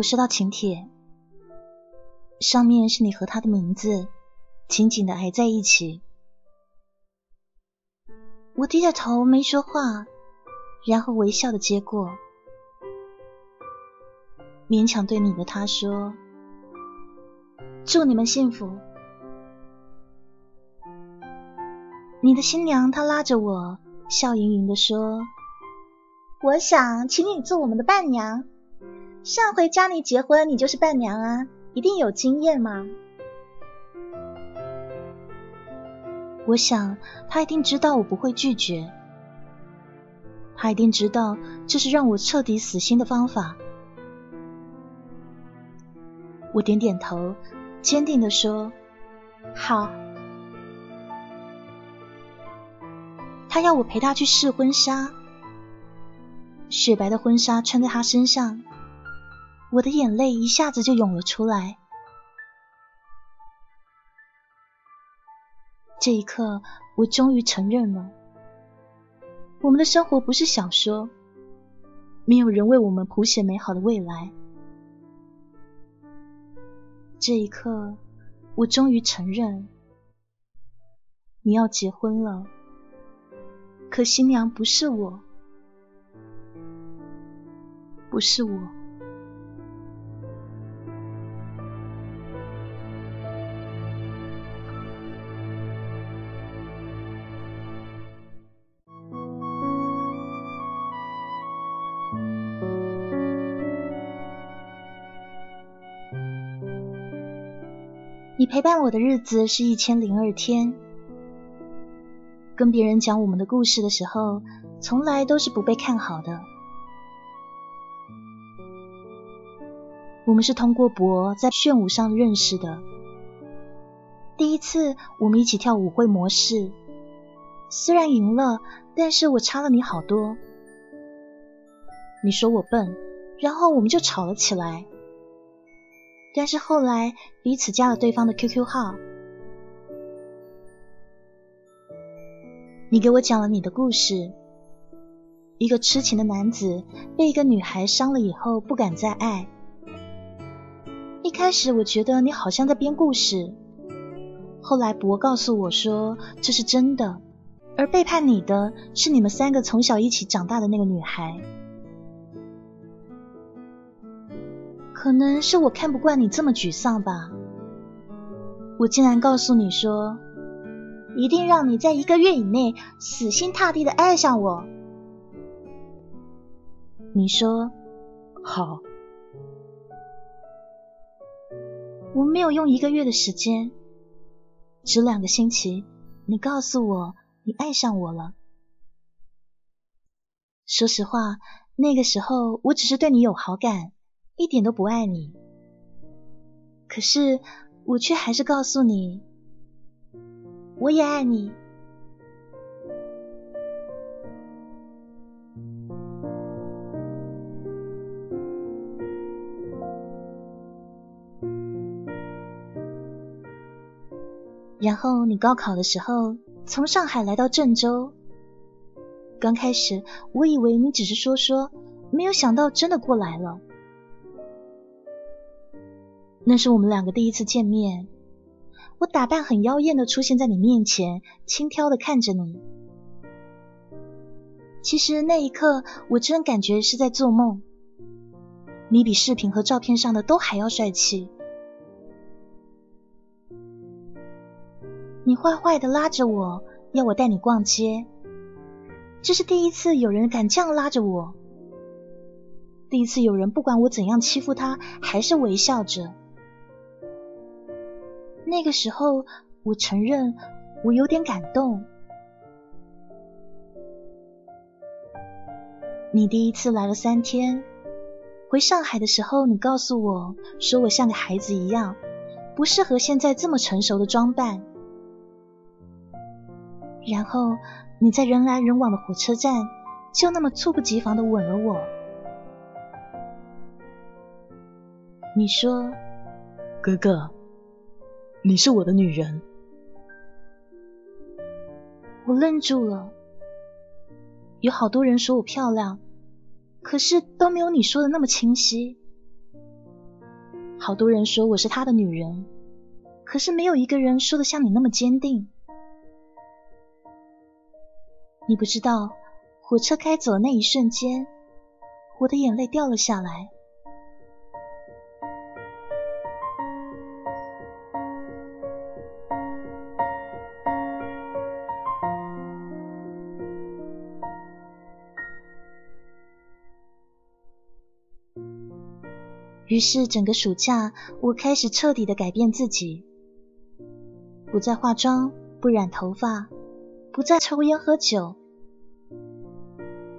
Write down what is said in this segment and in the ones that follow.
我收到请帖，上面是你和他的名字紧紧的挨在一起。我低着头没说话，然后微笑的接过，勉强对你的他说：“祝你们幸福。”你的新娘她拉着我，笑盈盈的说：“我想请你做我们的伴娘。上回家里结婚，你就是伴娘啊，一定有经验嘛。”我想他一定知道我不会拒绝，他一定知道这是让我彻底死心的方法。我点点头，坚定的说：“好。”他要我陪他去试婚纱，雪白的婚纱穿在他身上，我的眼泪一下子就涌了出来。这一刻，我终于承认了，我们的生活不是小说，没有人为我们谱写美好的未来。这一刻，我终于承认，你要结婚了。可新娘不是我，不是我。陪伴我的日子是一千零二天。跟别人讲我们的故事的时候，从来都是不被看好的。我们是通过博在炫舞上认识的。第一次我们一起跳舞会模式，虽然赢了，但是我差了你好多。你说我笨，然后我们就吵了起来。但是后来彼此加了对方的 QQ 号。你给我讲了你的故事，一个痴情的男子被一个女孩伤了以后不敢再爱。一开始我觉得你好像在编故事，后来博告诉我说这是真的，而背叛你的是你们三个从小一起长大的那个女孩。可能是我看不惯你这么沮丧吧，我竟然告诉你说。一定让你在一个月以内死心塌地的爱上我。你说好，我没有用一个月的时间，只两个星期，你告诉我你爱上我了。说实话，那个时候我只是对你有好感，一点都不爱你。可是我却还是告诉你。我也爱你。然后你高考的时候从上海来到郑州，刚开始我以为你只是说说，没有想到真的过来了。那是我们两个第一次见面。我打扮很妖艳的出现在你面前，轻佻的看着你。其实那一刻，我真感觉是在做梦。你比视频和照片上的都还要帅气。你坏坏的拉着我，要我带你逛街。这是第一次有人敢这样拉着我，第一次有人不管我怎样欺负他，还是微笑着。那个时候，我承认我有点感动。你第一次来了三天，回上海的时候，你告诉我说我像个孩子一样，不适合现在这么成熟的装扮。然后你在人来人往的火车站，就那么猝不及防的吻了我。你说，哥哥。你是我的女人，我愣住了。有好多人说我漂亮，可是都没有你说的那么清晰。好多人说我是他的女人，可是没有一个人说的像你那么坚定。你不知道，火车开走的那一瞬间，我的眼泪掉了下来。于是，整个暑假，我开始彻底的改变自己，不再化妆，不染头发，不再抽烟喝酒。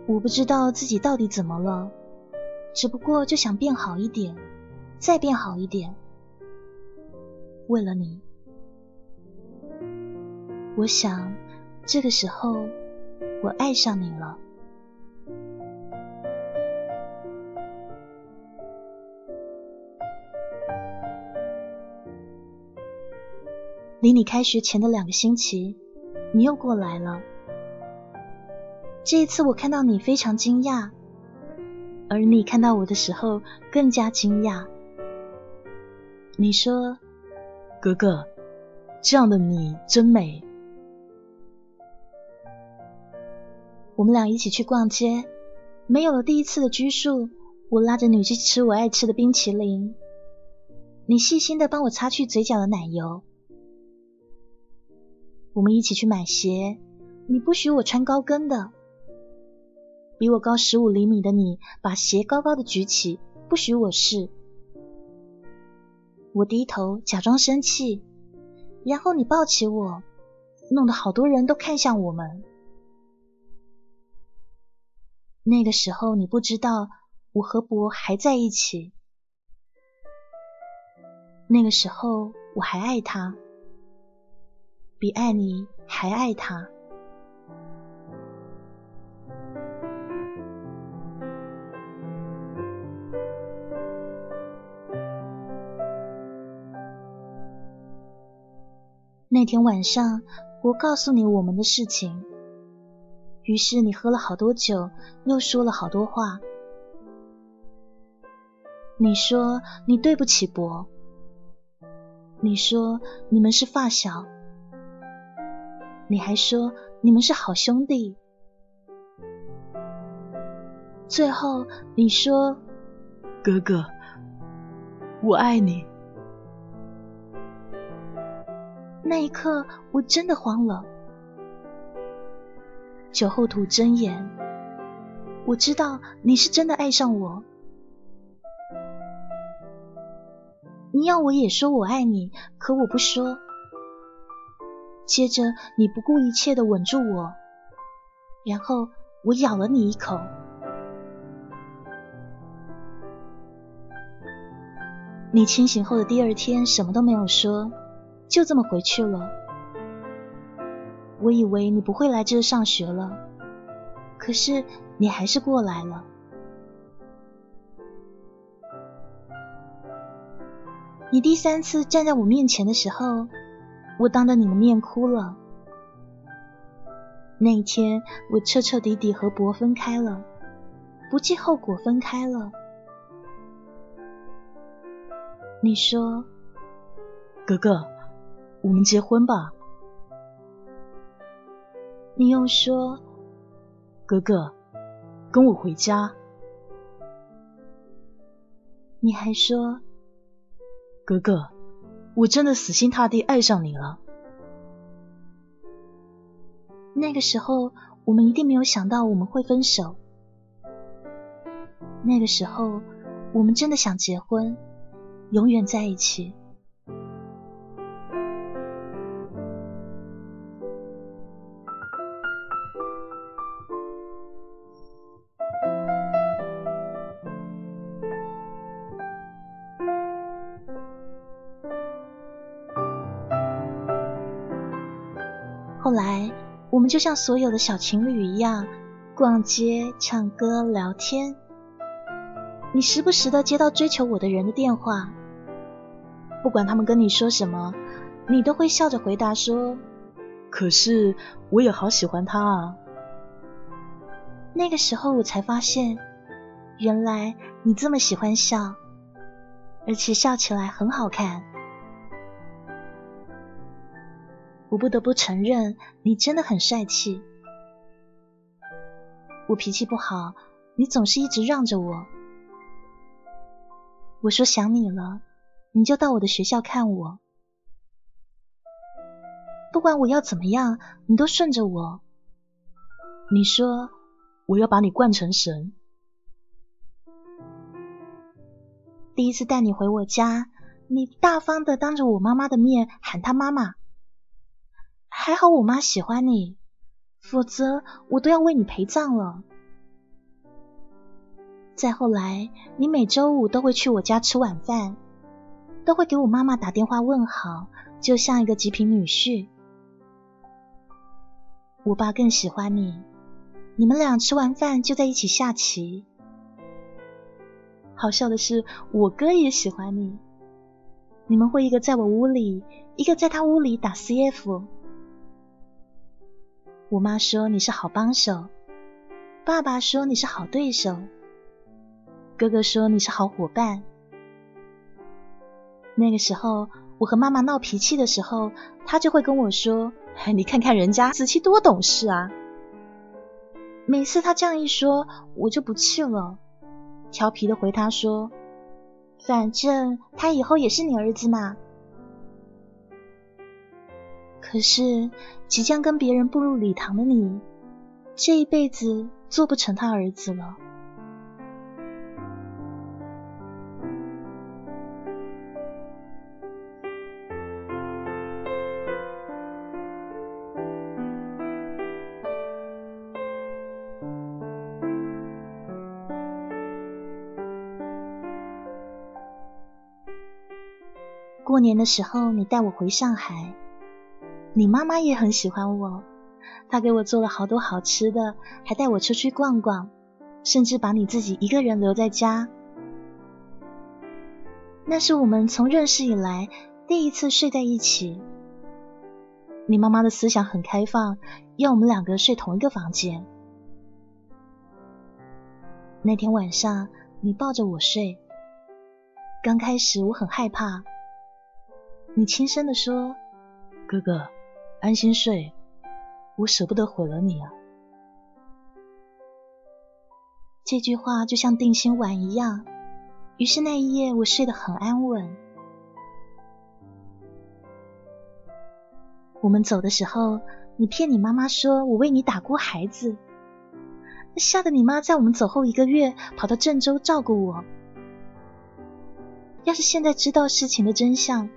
我不知道自己到底怎么了，只不过就想变好一点，再变好一点。为了你，我想，这个时候，我爱上你了。离你开学前的两个星期，你又过来了。这一次我看到你非常惊讶，而你看到我的时候更加惊讶。你说：“格格，这样的你真美。”我们俩一起去逛街，没有了第一次的拘束，我拉着你去吃我爱吃的冰淇淋，你细心的帮我擦去嘴角的奶油。我们一起去买鞋，你不许我穿高跟的。比我高十五厘米的你，把鞋高高的举起，不许我试。我低头假装生气，然后你抱起我，弄得好多人都看向我们。那个时候你不知道我和博还在一起，那个时候我还爱他。比爱你还爱他。那天晚上，我告诉你我们的事情，于是你喝了好多酒，又说了好多话。你说你对不起博，你说你们是发小。你还说你们是好兄弟，最后你说哥哥，我爱你。那一刻我真的慌了，酒后吐真言，我知道你是真的爱上我，你要我也说我爱你，可我不说。接着，你不顾一切的吻住我，然后我咬了你一口。你清醒后的第二天什么都没有说，就这么回去了。我以为你不会来这上学了，可是你还是过来了。你第三次站在我面前的时候。我当着你的面哭了。那一天，我彻彻底底和博分开了，不计后果分开了。你说：“格格，我们结婚吧。”你又说：“格格，跟我回家。”你还说：“格格。”我真的死心塌地爱上你了。那个时候，我们一定没有想到我们会分手。那个时候，我们真的想结婚，永远在一起。就像所有的小情侣一样，逛街、唱歌、聊天。你时不时的接到追求我的人的电话，不管他们跟你说什么，你都会笑着回答说：“可是我也好喜欢他啊。”那个时候我才发现，原来你这么喜欢笑。而且笑起来很好看。我不得不承认，你真的很帅气。我脾气不好，你总是一直让着我。我说想你了，你就到我的学校看我。不管我要怎么样，你都顺着我。你说我要把你惯成神。第一次带你回我家，你大方的当着我妈妈的面喊她妈妈。还好我妈喜欢你，否则我都要为你陪葬了。再后来，你每周五都会去我家吃晚饭，都会给我妈妈打电话问好，就像一个极品女婿。我爸更喜欢你，你们俩吃完饭就在一起下棋。好笑的是，我哥也喜欢你，你们会一个在我屋里，一个在他屋里打 CF。我妈说你是好帮手，爸爸说你是好对手，哥哥说你是好伙伴。那个时候，我和妈妈闹脾气的时候，他就会跟我说：“你看看人家子期多懂事啊！”每次他这样一说，我就不气了，调皮的回他说：“反正他以后也是你儿子嘛。”可是，即将跟别人步入礼堂的你，这一辈子做不成他儿子了。过年的时候，你带我回上海。你妈妈也很喜欢我，她给我做了好多好吃的，还带我出去逛逛，甚至把你自己一个人留在家。那是我们从认识以来第一次睡在一起。你妈妈的思想很开放，要我们两个睡同一个房间。那天晚上，你抱着我睡，刚开始我很害怕，你轻声的说：“哥哥。”安心睡，我舍不得毁了你啊！这句话就像定心丸一样，于是那一夜我睡得很安稳。我们走的时候，你骗你妈妈说我为你打过孩子，吓得你妈在我们走后一个月跑到郑州照顾我。要是现在知道事情的真相，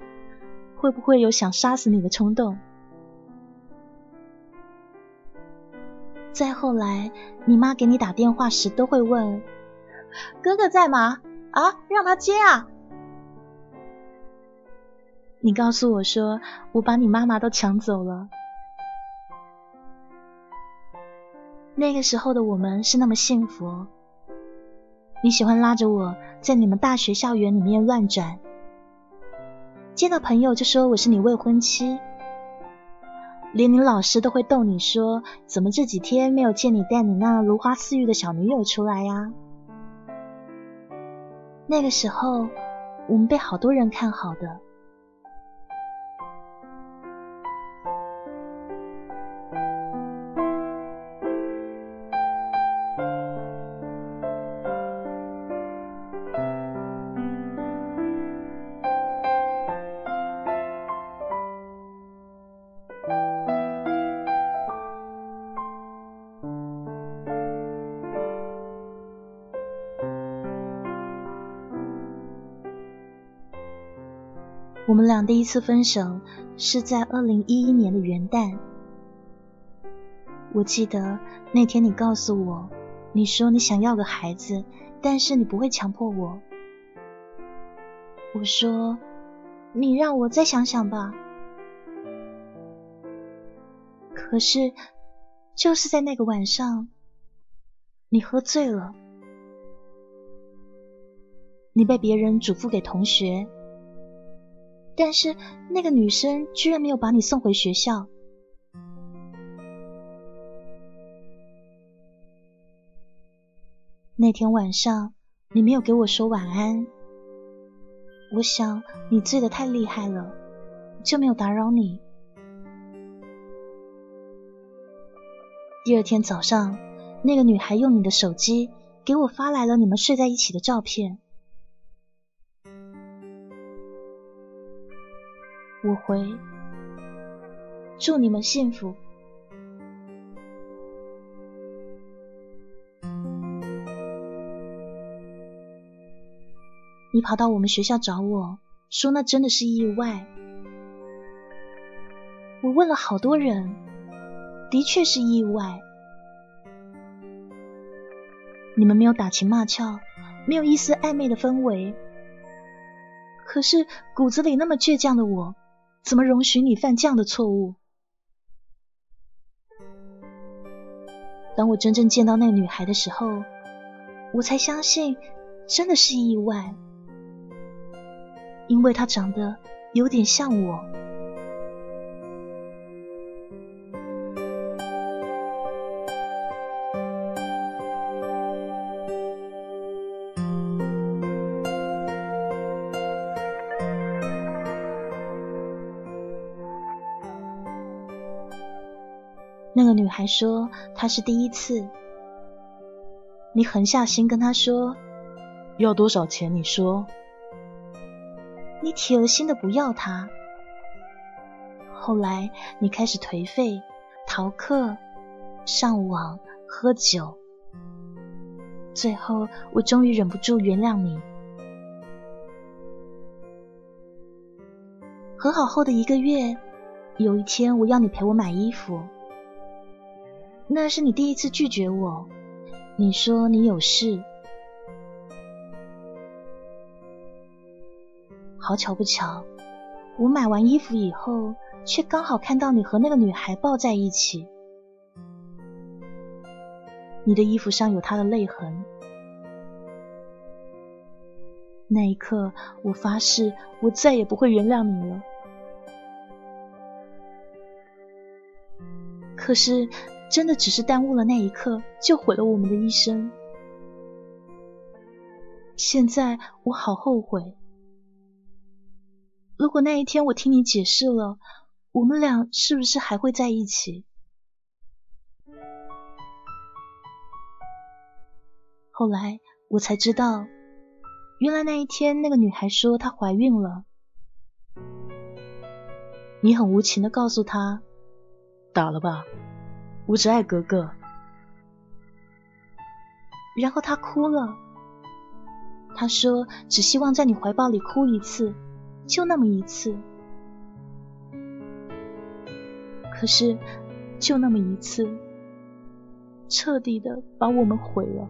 会不会有想杀死你的冲动？再后来，你妈给你打电话时都会问：“哥哥在吗？啊，让他接啊！”你告诉我说：“我把你妈妈都抢走了。”那个时候的我们是那么幸福。你喜欢拉着我在你们大学校园里面乱转，见到朋友就说我是你未婚妻。连你老师都会逗你说：“怎么这几天没有见你带你那如花似玉的小女友出来呀？”那个时候，我们被好多人看好的。第一次分手是在二零一一年的元旦。我记得那天你告诉我，你说你想要个孩子，但是你不会强迫我。我说，你让我再想想吧。可是就是在那个晚上，你喝醉了，你被别人嘱咐给同学。但是那个女生居然没有把你送回学校。那天晚上，你没有给我说晚安，我想你醉得太厉害了，就没有打扰你。第二天早上，那个女孩用你的手机给我发来了你们睡在一起的照片。我回，祝你们幸福。你跑到我们学校找我说那真的是意外。我问了好多人，的确是意外。你们没有打情骂俏，没有一丝暧昧的氛围，可是骨子里那么倔强的我。怎么容许你犯这样的错误？当我真正见到那个女孩的时候，我才相信真的是意外，因为她长得有点像我。孩说他是第一次。你狠下心跟他说要多少钱？你说。你铁了心的不要他。后来你开始颓废、逃课、上网、喝酒。最后我终于忍不住原谅你。和好后的一个月，有一天我要你陪我买衣服。那是你第一次拒绝我，你说你有事。好巧不巧，我买完衣服以后，却刚好看到你和那个女孩抱在一起。你的衣服上有她的泪痕。那一刻，我发誓，我再也不会原谅你了。可是。真的只是耽误了那一刻，就毁了我们的一生。现在我好后悔。如果那一天我听你解释了，我们俩是不是还会在一起？后来我才知道，原来那一天那个女孩说她怀孕了，你很无情的告诉她，打了吧。我只爱格格，然后他哭了。他说：“只希望在你怀抱里哭一次，就那么一次。”可是，就那么一次，彻底的把我们毁了。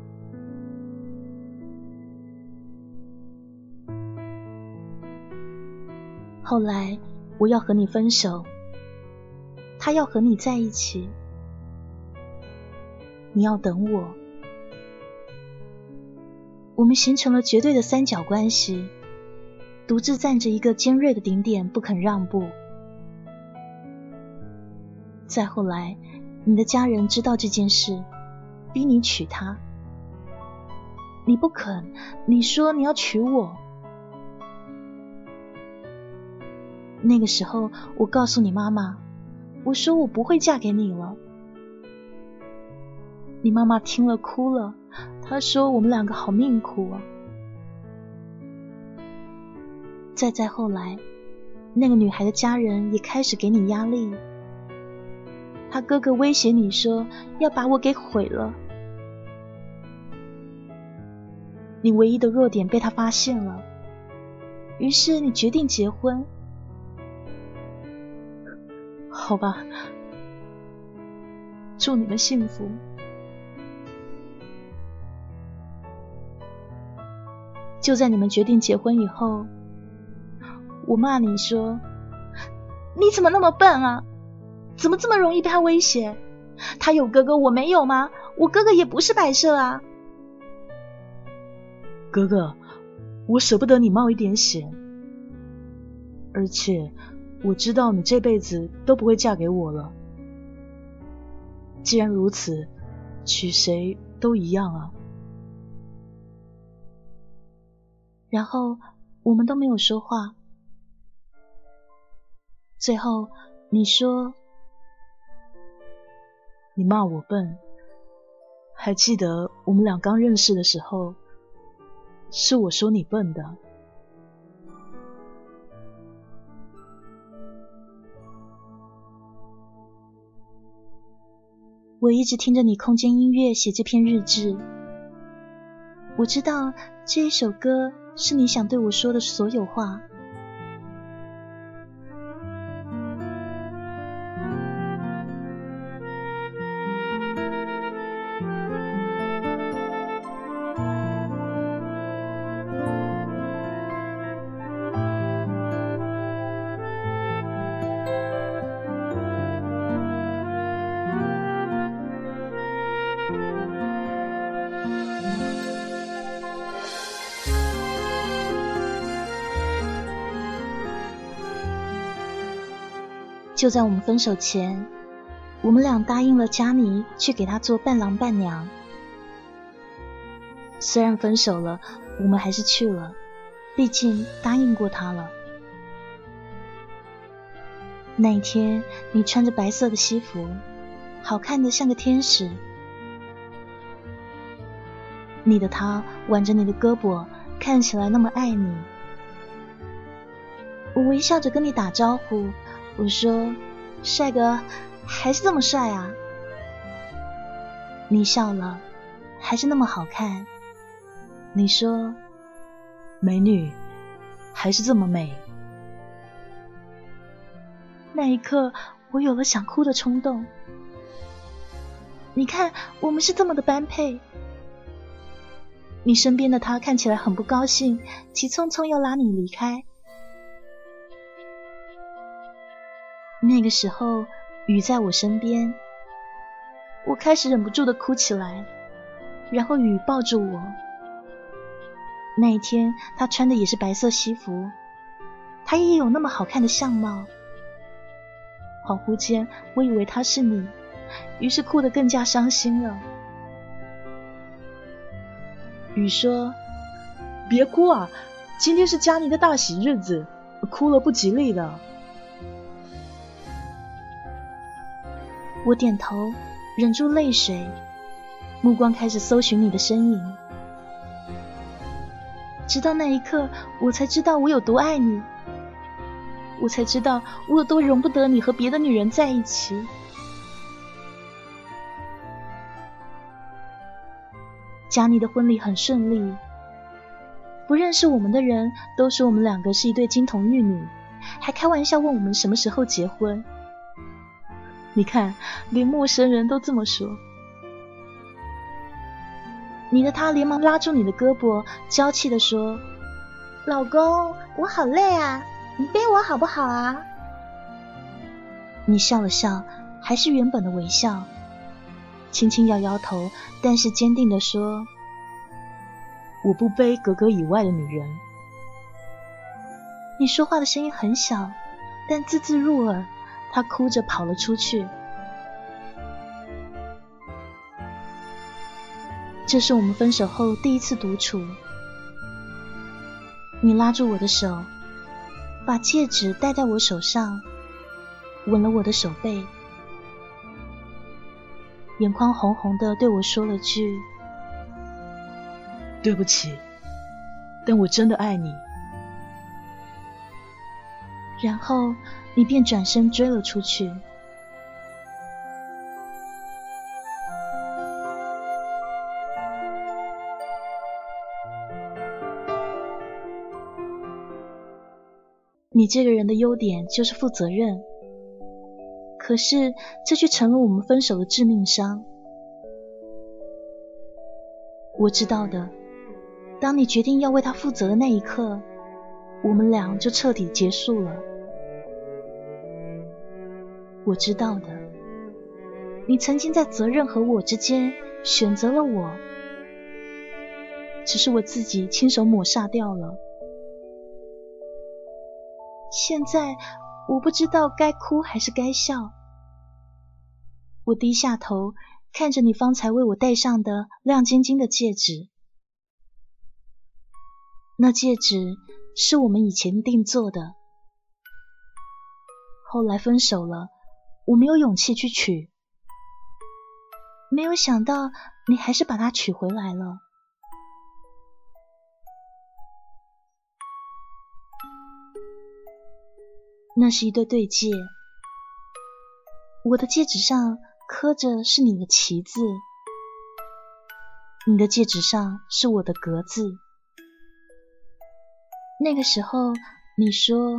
后来，我要和你分手，他要和你在一起。你要等我，我们形成了绝对的三角关系，独自站着一个尖锐的顶点，不肯让步。再后来，你的家人知道这件事，逼你娶她，你不肯，你说你要娶我。那个时候，我告诉你妈妈，我说我不会嫁给你了。你妈妈听了哭了，她说：“我们两个好命苦啊。”再再后来，那个女孩的家人也开始给你压力，她哥哥威胁你说要把我给毁了。你唯一的弱点被他发现了，于是你决定结婚。好吧，祝你们幸福。就在你们决定结婚以后，我骂你说：“你怎么那么笨啊？怎么这么容易被他威胁？他有哥哥，我没有吗？我哥哥也不是摆设啊！”哥哥，我舍不得你冒一点险，而且我知道你这辈子都不会嫁给我了。既然如此，娶谁都一样啊。然后我们都没有说话。最后，你说，你骂我笨。还记得我们俩刚认识的时候，是我说你笨的。我一直听着你空间音乐写这篇日志，我知道这一首歌是你想对我说的所有话。就在我们分手前，我们俩答应了佳妮去给他做伴郎伴娘。虽然分手了，我们还是去了，毕竟答应过他了。那一天，你穿着白色的西服，好看的像个天使。你的他挽着你的胳膊，看起来那么爱你。我微笑着跟你打招呼。我说：“帅哥，还是这么帅啊！”你笑了，还是那么好看。你说：“美女，还是这么美。”那一刻，我有了想哭的冲动。你看，我们是这么的般配。你身边的他看起来很不高兴，急匆匆要拉你离开。那个时候，雨在我身边，我开始忍不住的哭起来，然后雨抱住我。那一天，他穿的也是白色西服，他也有那么好看的相貌。恍惚间，我以为他是你，于是哭得更加伤心了。雨说：“别哭啊，今天是佳妮的大喜日子，哭了不吉利的。”我点头，忍住泪水，目光开始搜寻你的身影。直到那一刻，我才知道我有多爱你，我才知道我有多容不得你和别的女人在一起。佳妮的婚礼很顺利，不认识我们的人都说我们两个是一对金童玉女，还开玩笑问我们什么时候结婚。你看，连陌生人都这么说。你的他连忙拉住你的胳膊，娇气的说：“老公，我好累啊，你背我好不好啊？”你笑了笑，还是原本的微笑，轻轻摇摇头，但是坚定的说：“我不背格格以外的女人。”你说话的声音很小，但字字入耳。他哭着跑了出去。这是我们分手后第一次独处。你拉住我的手，把戒指戴在我手上，吻了我的手背，眼眶红红的对我说了句：“对不起，但我真的爱你。”然后。你便转身追了出去。你这个人的优点就是负责任，可是这却成了我们分手的致命伤。我知道的，当你决定要为他负责的那一刻，我们俩就彻底结束了。我知道的，你曾经在责任和我之间选择了我，只是我自己亲手抹杀掉了。现在我不知道该哭还是该笑。我低下头看着你方才为我戴上的亮晶晶的戒指，那戒指是我们以前定做的。后来分手了，我没有勇气去取，没有想到你还是把它取回来了。那是一对对戒，我的戒指上刻着是你的旗字，你的戒指上是我的格字。那个时候你说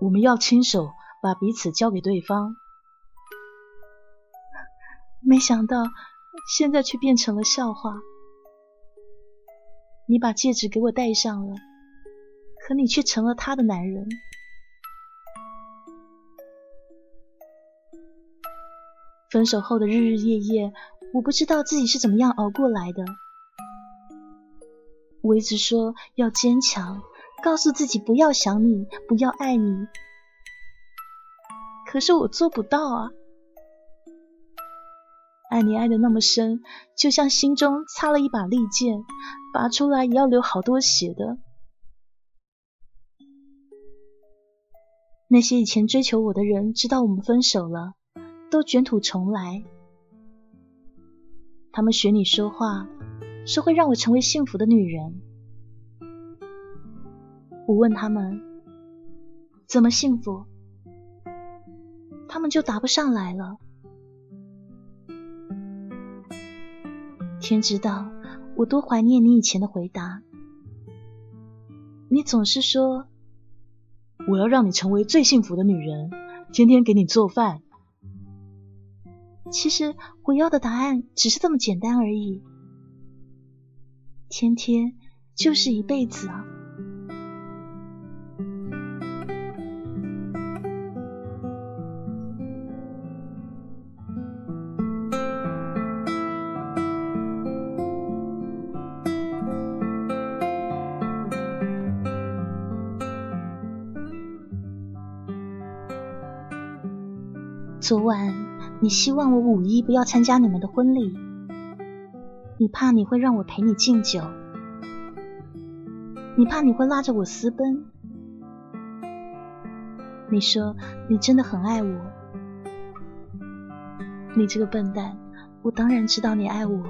我们要亲手把彼此交给对方，没想到现在却变成了笑话。你把戒指给我戴上了，可你却成了他的男人。分手后的日日夜夜，我不知道自己是怎么样熬过来的。我一直说要坚强，告诉自己不要想你，不要爱你。可是我做不到啊！爱你爱的那么深，就像心中插了一把利剑，拔出来也要流好多血的。那些以前追求我的人，知道我们分手了。都卷土重来，他们学你说话，说会让我成为幸福的女人。我问他们怎么幸福，他们就答不上来了。天知道我多怀念你以前的回答，你总是说我要让你成为最幸福的女人，天天给你做饭。其实我要的答案只是这么简单而已，天天就是一辈子啊。昨晚。你希望我五一不要参加你们的婚礼，你怕你会让我陪你敬酒，你怕你会拉着我私奔。你说你真的很爱我，你这个笨蛋，我当然知道你爱我，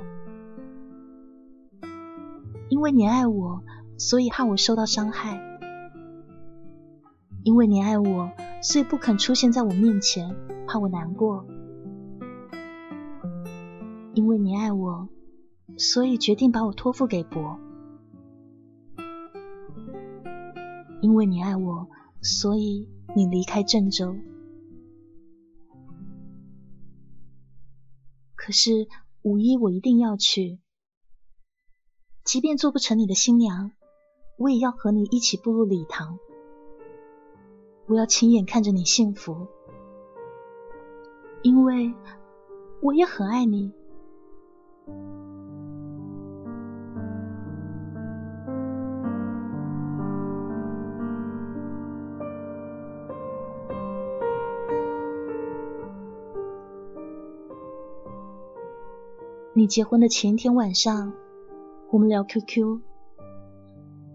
因为你爱我，所以怕我受到伤害，因为你爱我，所以不肯出现在我面前，怕我难过。因为你爱我，所以决定把我托付给伯。因为你爱我，所以你离开郑州。可是五一我一定要去，即便做不成你的新娘，我也要和你一起步入礼堂。我要亲眼看着你幸福，因为我也很爱你。你结婚的前一天晚上，我们聊 QQ。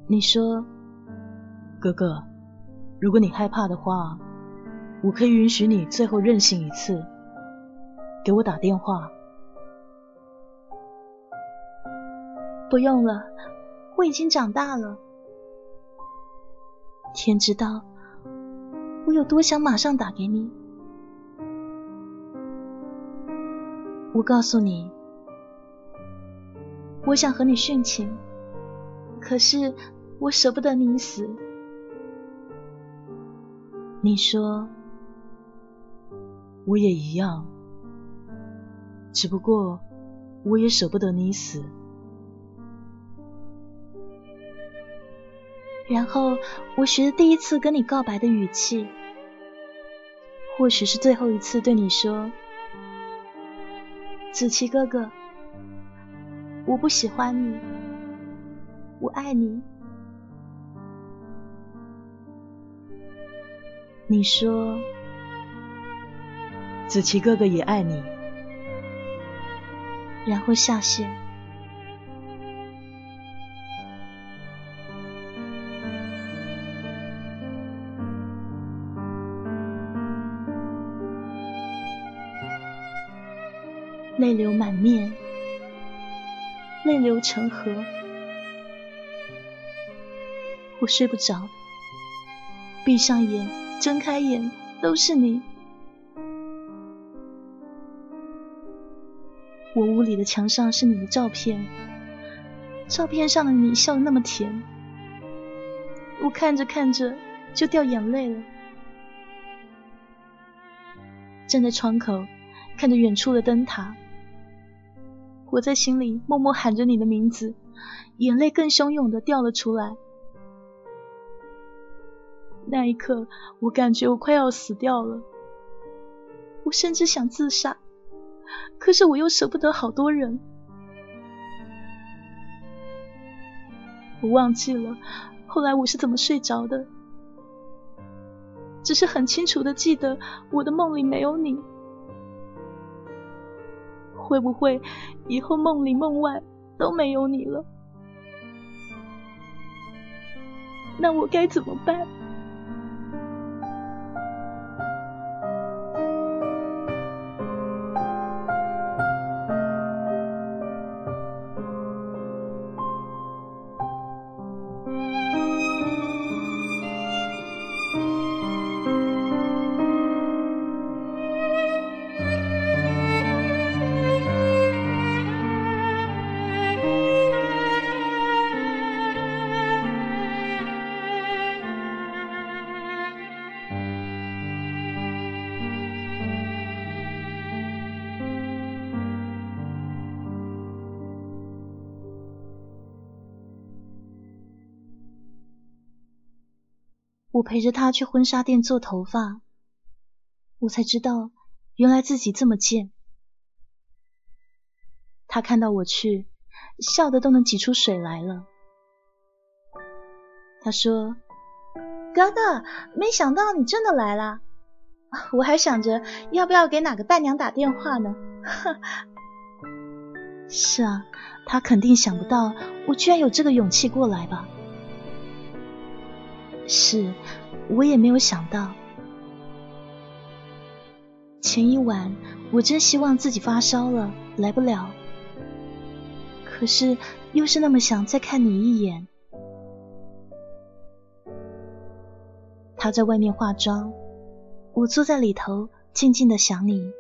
你说：“哥哥，如果你害怕的话，我可以允许你最后任性一次，给我打电话。”不用了，我已经长大了。天知道我有多想马上打给你。我告诉你。我想和你殉情，可是我舍不得你死。你说，我也一样，只不过我也舍不得你死。然后我学着第一次跟你告白的语气，或许是最后一次对你说：“子琪哥哥。”我不喜欢你，我爱你。你说子琪哥哥也爱你，然后下线。泪流满面，泪流成河。我睡不着，闭上眼。睁开眼，都是你。我屋里的墙上是你的照片，照片上的你笑得那么甜，我看着看着就掉眼泪了。站在窗口，看着远处的灯塔，我在心里默默喊着你的名字，眼泪更汹涌的掉了出来。那一刻，我感觉我快要死掉了，我甚至想自杀。可是我又舍不得好多人，我忘记了后来我是怎么睡着的，只是很清楚的记得我的梦里没有你。会不会以后梦里梦外都没有你了？那我该怎么办？陪着他去婚纱店做头发，我才知道原来自己这么贱。他看到我去，笑得都能挤出水来了。他说：“哥哥，没想到你真的来了，我还想着要不要给哪个伴娘打电话呢。”是啊，他肯定想不到我居然有这个勇气过来吧。是，我也没有想到。前一晚，我真希望自己发烧了，来不了。可是，又是那么想再看你一眼。他在外面化妆，我坐在里头，静静的想你。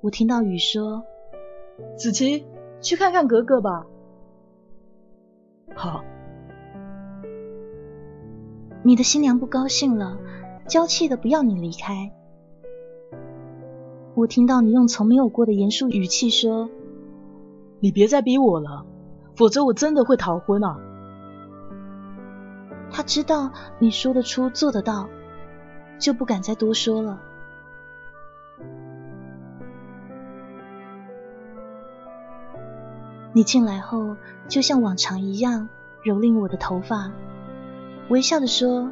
我听到雨说：“子琪，去看看格格吧。”好。你的新娘不高兴了，娇气的不要你离开。我听到你用从没有过的严肃语气说：“你别再逼我了，否则我真的会逃婚啊。”他知道你说得出做得到，就不敢再多说了。你进来后，就像往常一样蹂躏我的头发。微笑的说：“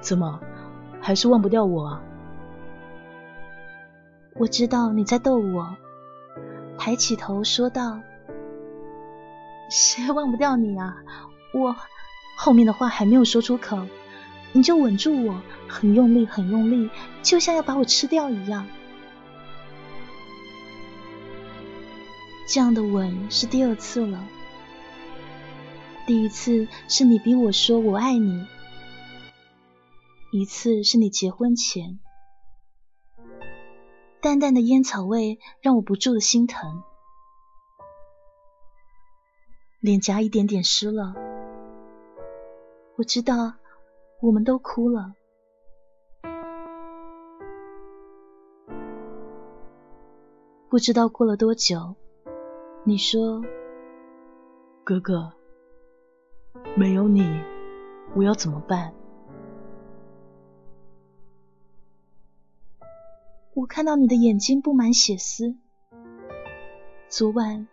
怎么，还是忘不掉我啊？”我知道你在逗我，抬起头说道：“谁忘不掉你啊？我……”后面的话还没有说出口，你就吻住我，很用力，很用力，就像要把我吃掉一样。这样的吻是第二次了。第一次是你逼我说我爱你，一次是你结婚前，淡淡的烟草味让我不住的心疼，脸颊一点点湿了，我知道我们都哭了，不知道过了多久，你说，哥哥。没有你，我要怎么办？我看到你的眼睛布满血丝。昨晚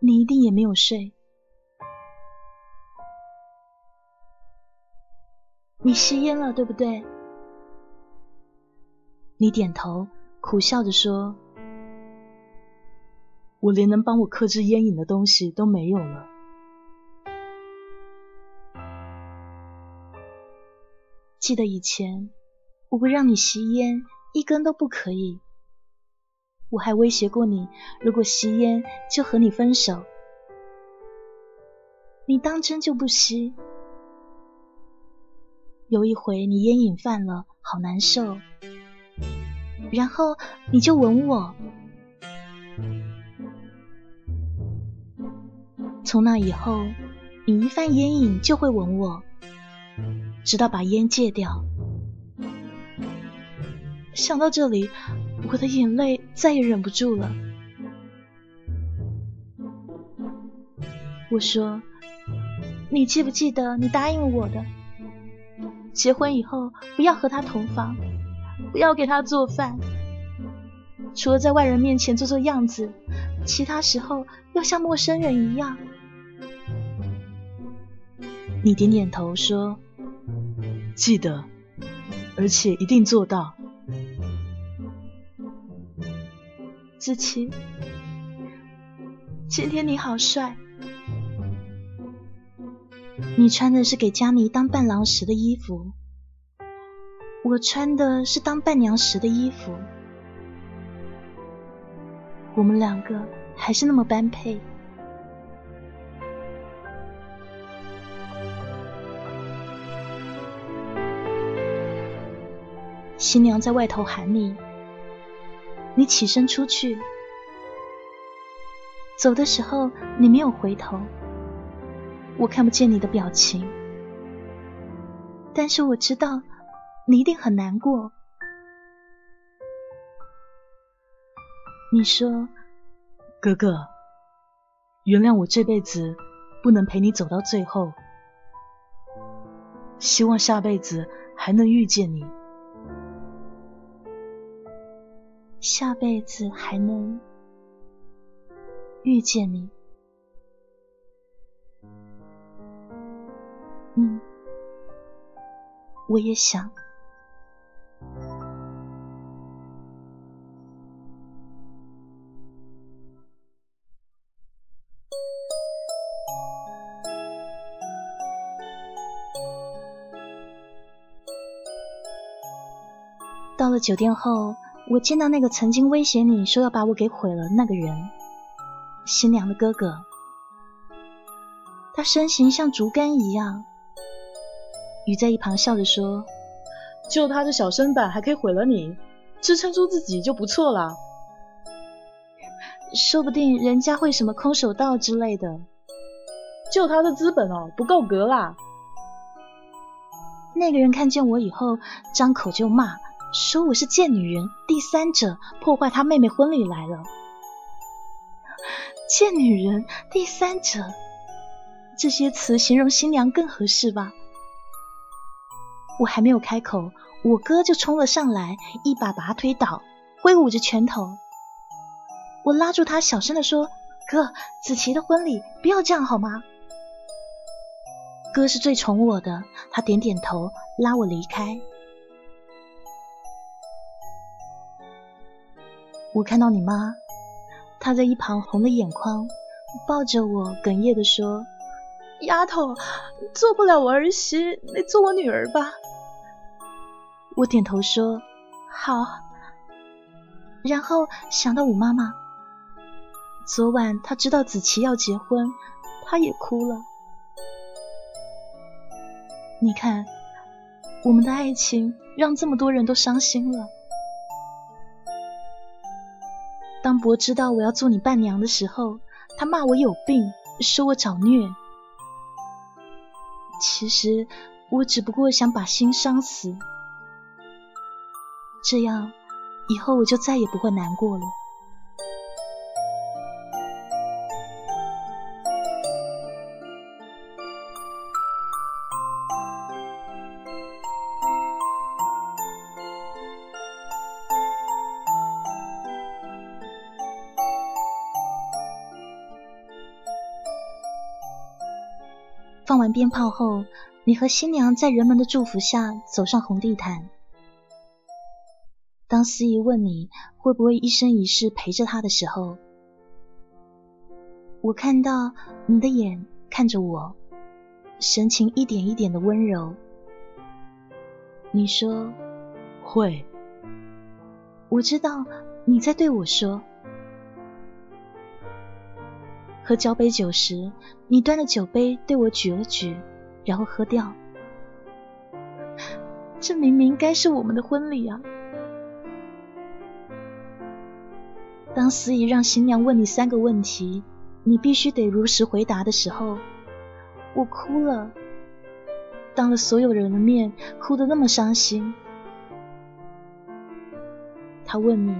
你一定也没有睡。你吸烟了，对不对？你点头，苦笑着说：“我连能帮我克制烟瘾的东西都没有了。”记得以前，我不让你吸烟，一根都不可以。我还威胁过你，如果吸烟就和你分手。你当真就不吸？有一回你烟瘾犯了，好难受，然后你就吻我。从那以后，你一犯烟瘾就会吻我，直到把烟戒掉。想到这里，我的眼泪再也忍不住了。我说：“你记不记得你答应我的？结婚以后不要和他同房，不要给他做饭，除了在外人面前做做样子，其他时候要像陌生人一样。”你点点头说：“记得，而且一定做到。”子琪，今天你好帅。你穿的是给佳妮当伴郎时的衣服，我穿的是当伴娘时的衣服。我们两个还是那么般配。新娘在外头喊你。你起身出去，走的时候你没有回头，我看不见你的表情，但是我知道你一定很难过。你说：“哥哥，原谅我这辈子不能陪你走到最后，希望下辈子还能遇见你。”下辈子还能遇见你，嗯，我也想。到了酒店后。我见到那个曾经威胁你说要把我给毁了那个人，新娘的哥哥，他身形像竹竿一样。雨在一旁笑着说：“就他这小身板还可以毁了你，支撑住自己就不错了。说不定人家会什么空手道之类的。就他的资本哦，不够格啦。”那个人看见我以后，张口就骂。说我是贱女人，第三者破坏他妹妹婚礼来了。贱女人，第三者，这些词形容新娘更合适吧？我还没有开口，我哥就冲了上来，一把把他推倒，挥舞着拳头。我拉住他，小声的说：“哥，子琪的婚礼不要这样好吗？”哥是最宠我的，他点点头，拉我离开。我看到你妈，她在一旁红了眼眶，抱着我哽咽的说：“丫头，做不了我儿媳，你做我女儿吧。”我点头说：“好。”然后想到我妈妈，昨晚她知道子琪要结婚，她也哭了。你看，我们的爱情让这么多人都伤心了。伯知道我要做你伴娘的时候，他骂我有病，说我找虐。其实我只不过想把心伤死，这样以后我就再也不会难过了。鞭炮后，你和新娘在人们的祝福下走上红地毯。当司仪问你会不会一生一世陪着他的时候，我看到你的眼看着我，神情一点一点的温柔。你说会，我知道你在对我说。喝交杯酒时，你端着酒杯对我举了举，然后喝掉。这明明该是我们的婚礼啊！当司仪让新娘问你三个问题，你必须得如实回答的时候，我哭了，当了所有人的面，哭得那么伤心。他问你，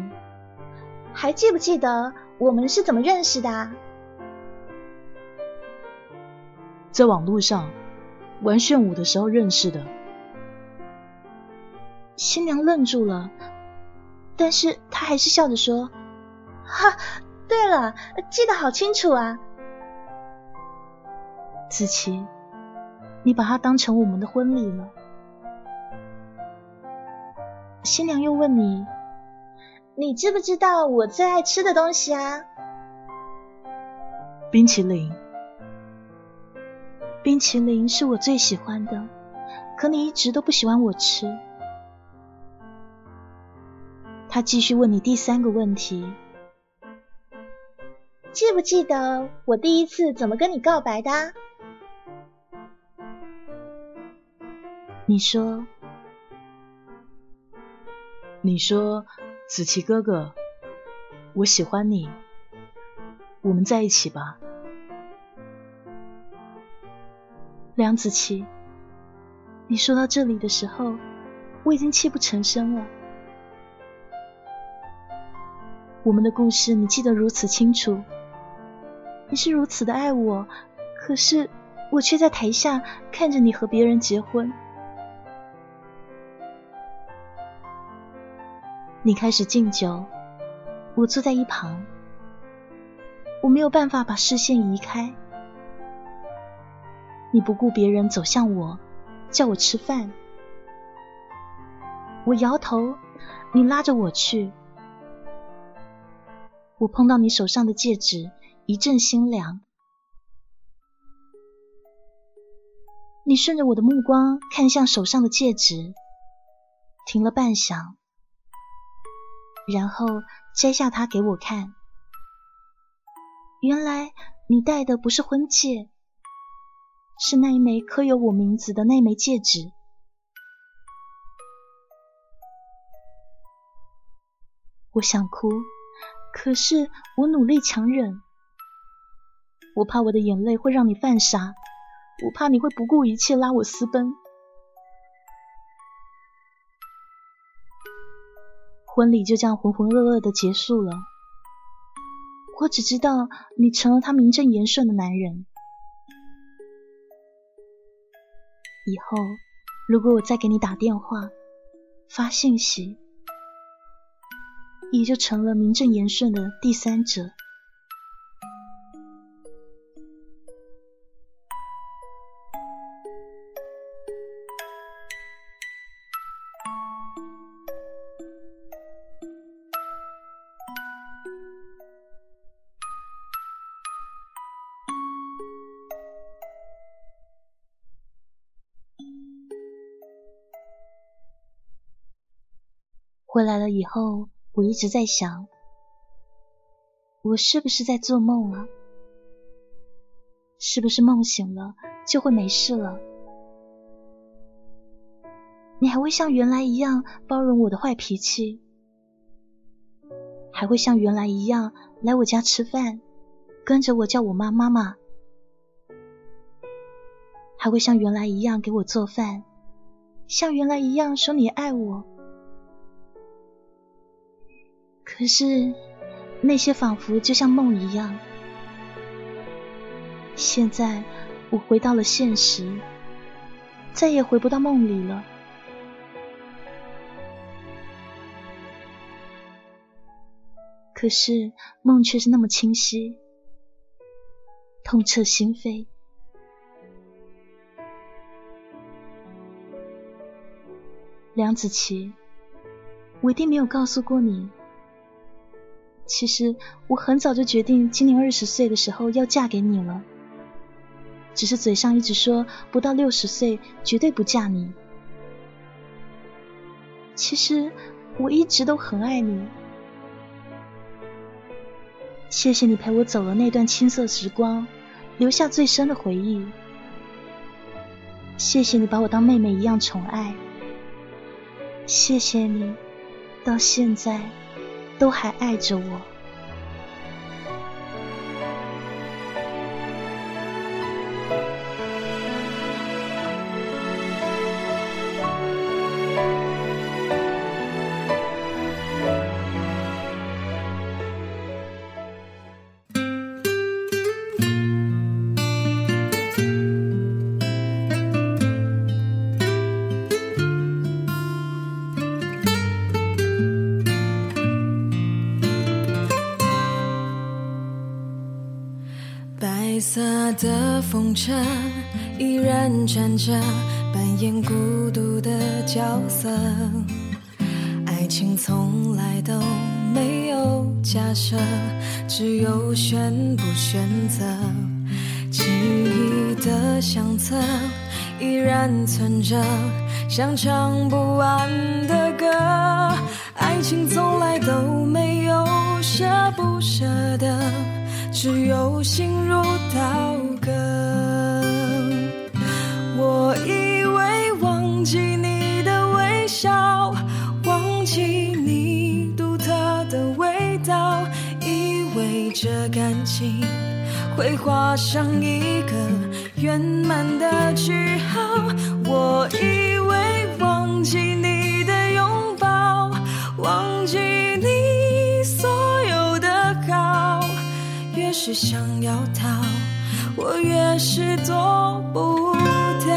还记不记得我们是怎么认识的？在网络上玩炫舞的时候认识的。新娘愣住了，但是她还是笑着说：“哈，对了，记得好清楚啊。”子琪，你把它当成我们的婚礼了。新娘又问你：“你知不知道我最爱吃的东西啊？”冰淇淋。冰淇淋是我最喜欢的，可你一直都不喜欢我吃。他继续问你第三个问题：记不记得我第一次怎么跟你告白的？你说，你说，子琪哥哥，我喜欢你，我们在一起吧。梁子琪，你说到这里的时候，我已经泣不成声了。我们的故事你记得如此清楚，你是如此的爱我，可是我却在台下看着你和别人结婚。你开始敬酒，我坐在一旁，我没有办法把视线移开。你不顾别人走向我，叫我吃饭。我摇头，你拉着我去。我碰到你手上的戒指，一阵心凉。你顺着我的目光看向手上的戒指，停了半晌，然后摘下它给我看。原来你戴的不是婚戒。是那一枚刻有我名字的那枚戒指。我想哭，可是我努力强忍。我怕我的眼泪会让你犯傻，我怕你会不顾一切拉我私奔。婚礼就这样浑浑噩噩的结束了。我只知道你成了他名正言顺的男人。以后，如果我再给你打电话、发信息，你就成了名正言顺的第三者。回来了以后，我一直在想，我是不是在做梦啊？是不是梦醒了就会没事了？你还会像原来一样包容我的坏脾气，还会像原来一样来我家吃饭，跟着我叫我妈妈妈，还会像原来一样给我做饭，像原来一样说你爱我。可是那些仿佛就像梦一样。现在我回到了现实，再也回不到梦里了。可是梦却是那么清晰，痛彻心扉。梁子琪，我一定没有告诉过你。其实我很早就决定，今年二十岁的时候要嫁给你了。只是嘴上一直说不到六十岁绝对不嫁你。其实我一直都很爱你，谢谢你陪我走了那段青涩时光，留下最深的回忆。谢谢你把我当妹妹一样宠爱。谢谢你，到现在都还爱着我。风车依然转着，扮演孤独的角色。爱情从来都没有假设，只有选不选择。记忆的相册依然存着，像唱不完的歌。爱情从来都没舍不舍得。只有心如刀割。我以为忘记你的微笑，忘记你独特的味道，以为这感情会画上一个圆满的句号。我以为忘记你是想要逃，我越是躲不掉。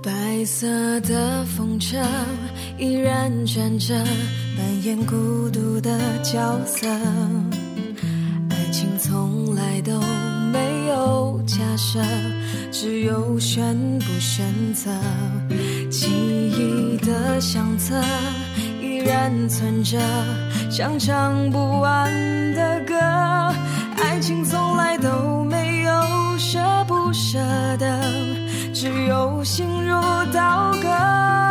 白色的风车依然转着，演孤独的角色。爱情从来都没有假设，只有选不选择。记忆的相册依然存着，像唱不完的歌。爱情从来都没有舍不舍得，只有心如刀割。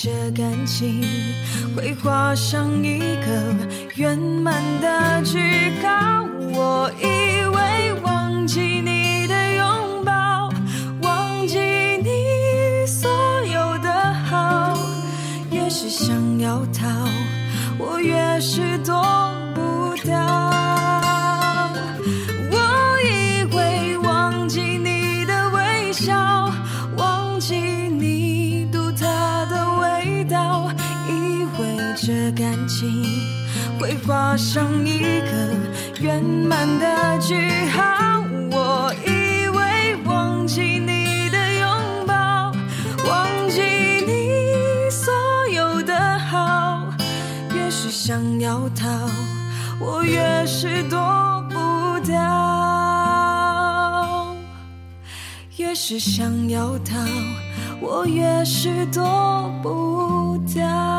这感情会画上一个圆满的句号。我以为忘记你的拥抱，忘记你所有的好，越是想要逃，我越是躲画上一个圆满的句号。我以为忘记你的拥抱，忘记你所有的好，越是想要逃，我越是躲不掉。越是想要逃，我越是躲不掉。